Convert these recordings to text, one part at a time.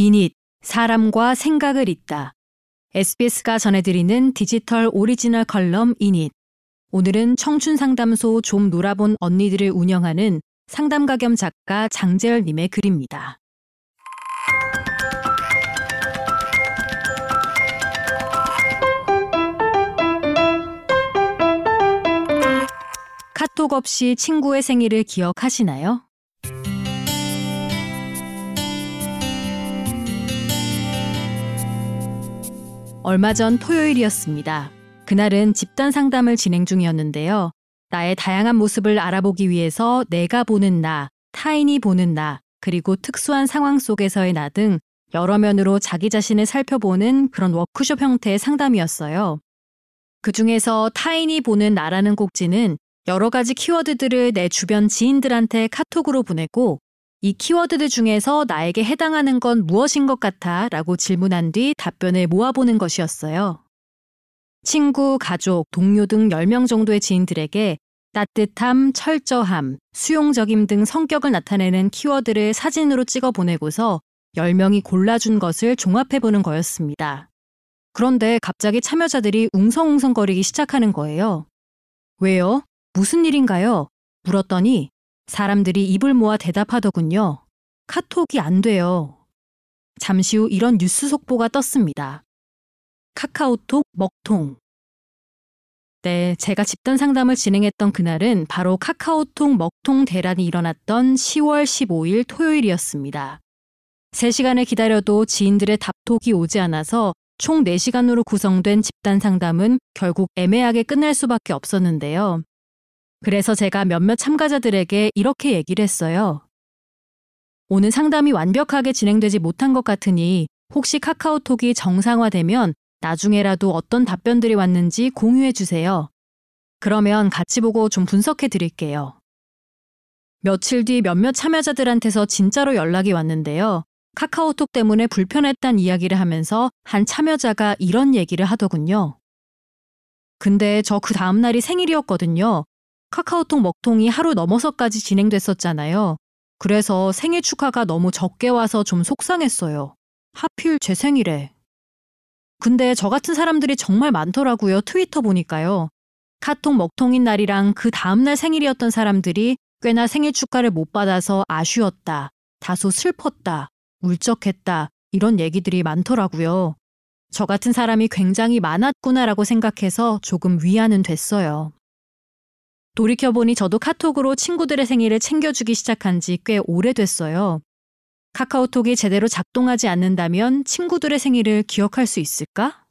이닛, 사람과 생각을 잇다. SBS가 전해드리는 디지털 오리지널 컬럼 이닛. 오늘은 청춘 상담소 좀 놀아본 언니들을 운영하는 상담가 겸 작가 장재열님의 글입니다. 카톡 없이 친구의 생일을 기억하시나요? 얼마 전 토요일이었습니다. 그날은 집단 상담을 진행 중이었는데요. 나의 다양한 모습을 알아보기 위해서 내가 보는 나, 타인이 보는 나, 그리고 특수한 상황 속에서의 나 등 여러 면으로 자기 자신을 살펴보는 그런 워크숍 형태의 상담이었어요. 그 중에서 타인이 보는 나라는 꼭지는 여러 가지 키워드들을 내 주변 지인들한테 카톡으로 보내고 이 키워드들 중에서 나에게 해당하는 건 무엇인 것 같아? 라고 질문한 뒤 답변을 모아보는 것이었어요. 친구, 가족, 동료 등 10명 정도의 지인들에게 따뜻함, 철저함, 수용적임 등 성격을 나타내는 키워드를 사진으로 찍어 보내고서 10명이 골라준 것을 종합해 보는 거였습니다. 그런데 갑자기 참여자들이 웅성웅성거리기 시작하는 거예요. 왜요? 무슨 일인가요? 물었더니 사람들이 입을 모아 대답하더군요. 카톡이 안 돼요. 잠시 후 이런 뉴스 속보가 떴습니다. 카카오톡 먹통. 네, 제가 집단 상담을 진행했던 그날은 바로 카카오톡 먹통 대란이 일어났던 10월 15일 토요일이었습니다. 3시간을 기다려도 지인들의 답톡이 오지 않아서 총 4시간으로 구성된 집단 상담은 결국 애매하게 끝날 수밖에 없었는데요. 그래서 제가 몇몇 참가자들에게 이렇게 얘기를 했어요. 오늘 상담이 완벽하게 진행되지 못한 것 같으니 혹시 카카오톡이 정상화되면 나중에라도 어떤 답변들이 왔는지 공유해 주세요. 그러면 같이 보고 좀 분석해 드릴게요. 며칠 뒤 몇몇 참여자들한테서 진짜로 연락이 왔는데요. 카카오톡 때문에 불편했단 이야기를 하면서 한 참여자가 이런 얘기를 하더군요. 근데 저 그 다음날이 생일이었거든요. 카카오톡 먹통이 하루 넘어서까지 진행됐었잖아요. 그래서 생일 축하가 너무 적게 와서 좀 속상했어요. 하필 제 생일에. 근데 저 같은 사람들이 정말 많더라고요. 트위터 보니까요. 카톡 먹통인 날이랑 그 다음날 생일이었던 사람들이 꽤나 생일 축하를 못 받아서 아쉬웠다. 다소 슬펐다. 울적했다. 이런 얘기들이 많더라고요. 저 같은 사람이 굉장히 많았구나라고 생각해서 조금 위안은 됐어요. 돌이켜보니 저도 카톡으로 친구들의 생일을 챙겨주기 시작한 지 꽤 오래됐어요. 카카오톡이 제대로 작동하지 않는다면 친구들의 생일을 기억할 수 있을까?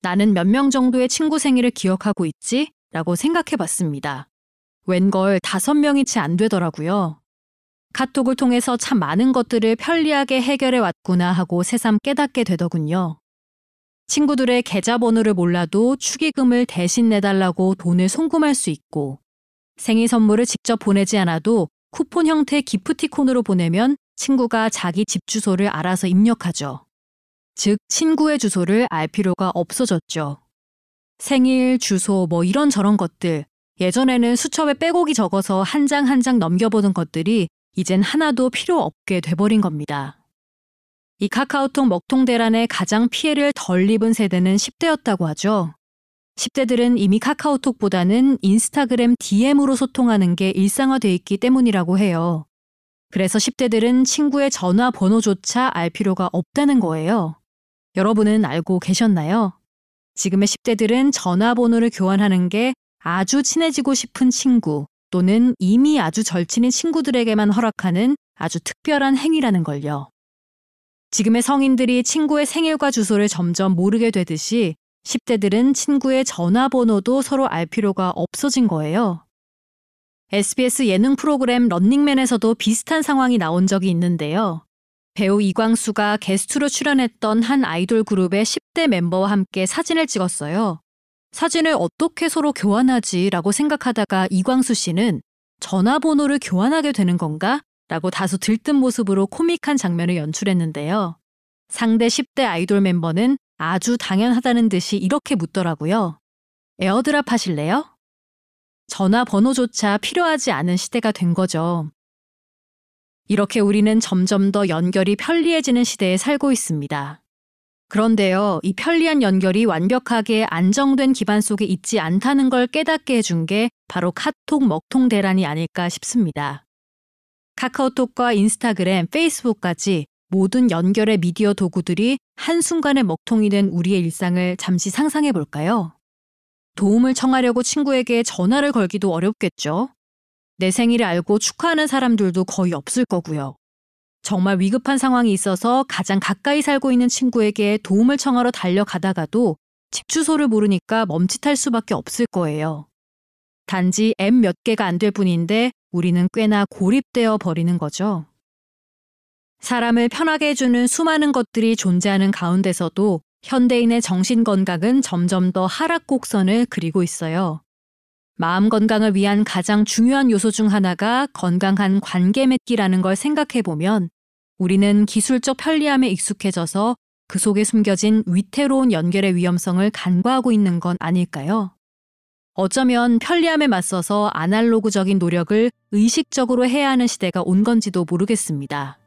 나는 몇 명 정도의 친구 생일을 기억하고 있지? 라고 생각해 봤습니다. 웬걸 다섯 명이 채 안 되더라고요. 카톡을 통해서 참 많은 것들을 편리하게 해결해 왔구나 하고 새삼 깨닫게 되더군요. 친구들의 계좌번호를 몰라도 축의금을 대신 내달라고 돈을 송금할 수 있고 생일 선물을 직접 보내지 않아도 쿠폰 형태 기프티콘으로 보내면 친구가 자기 집 주소를 알아서 입력하죠. 즉, 친구의 주소를 알 필요가 없어졌죠. 생일, 주소, 뭐 이런 저런 것들. 예전에는 수첩에 빼곡이 적어서 한 장 한 장 넘겨보는 것들이 이젠 하나도 필요 없게 돼버린 겁니다. 이 카카오톡 먹통 대란에 가장 피해를 덜 입은 세대는 10대였다고 하죠. 10대들은 이미 카카오톡보다는 인스타그램 DM으로 소통하는 게 일상화돼 있기 때문이라고 해요. 그래서 10대들은 친구의 전화 번호조차 알 필요가 없다는 거예요. 여러분은 알고 계셨나요? 지금의 10대들은 전화번호를 교환하는 게 아주 친해지고 싶은 친구 또는 이미 아주 절친인 친구들에게만 허락하는 아주 특별한 행위라는 걸요. 지금의 성인들이 친구의 생일과 주소를 점점 모르게 되듯이 10대들은 친구의 전화번호도 서로 알 필요가 없어진 거예요. SBS 예능 프로그램 런닝맨에서도 비슷한 상황이 나온 적이 있는데요. 배우 이광수가 게스트로 출연했던 한 아이돌 그룹의 10대 멤버와 함께 사진을 찍었어요. 사진을 어떻게 서로 교환하지 라고 생각하다가 이광수 씨는 전화번호를 교환하게 되는 건가? 라고 다소 들뜬 모습으로 코믹한 장면을 연출했는데요. 상대 10대 아이돌 멤버는 아주 당연하다는 듯이 이렇게 묻더라고요. 에어드랍 하실래요? 전화 번호조차 필요하지 않은 시대가 된 거죠. 이렇게 우리는 점점 더 연결이 편리해지는 시대에 살고 있습니다. 그런데요, 이 편리한 연결이 완벽하게 안정된 기반 속에 있지 않다는 걸 깨닫게 해준 게 바로 카톡 먹통 대란이 아닐까 싶습니다. 카카오톡과 인스타그램, 페이스북까지 모든 연결의 미디어 도구들이 한순간에 먹통이 된 우리의 일상을 잠시 상상해 볼까요? 도움을 청하려고 친구에게 전화를 걸기도 어렵겠죠? 내 생일을 알고 축하하는 사람들도 거의 없을 거고요. 정말 위급한 상황이 있어서 가장 가까이 살고 있는 친구에게 도움을 청하러 달려가다가도 집 주소를 모르니까 멈칫할 수밖에 없을 거예요. 단지 앱 몇 개가 안 될 뿐인데 우리는 꽤나 고립되어 버리는 거죠. 사람을 편하게 해주는 수많은 것들이 존재하는 가운데서도 현대인의 정신 건강은 점점 더 하락 곡선을 그리고 있어요. 마음 건강을 위한 가장 중요한 요소 중 하나가 건강한 관계 맺기라는 걸 생각해 보면 우리는 기술적 편리함에 익숙해져서 그 속에 숨겨진 위태로운 연결의 위험성을 간과하고 있는 건 아닐까요? 어쩌면 편리함에 맞서서 아날로그적인 노력을 의식적으로 해야 하는 시대가 온 건지도 모르겠습니다.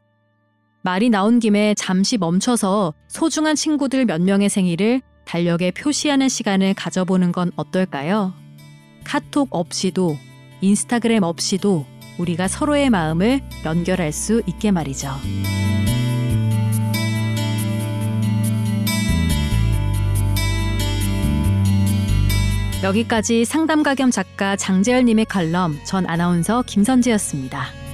말이 나온 김에 잠시 멈춰서 소중한 친구들 몇 명의 생일을 달력에 표시하는 시간을 가져보는 건 어떨까요? 카톡 없이도, 인스타그램 없이도 우리가 서로의 마음을 연결할 수 있게 말이죠. 여기까지 상담가 겸 작가 장재열님의 칼럼 전 아나운서 김선지였습니다.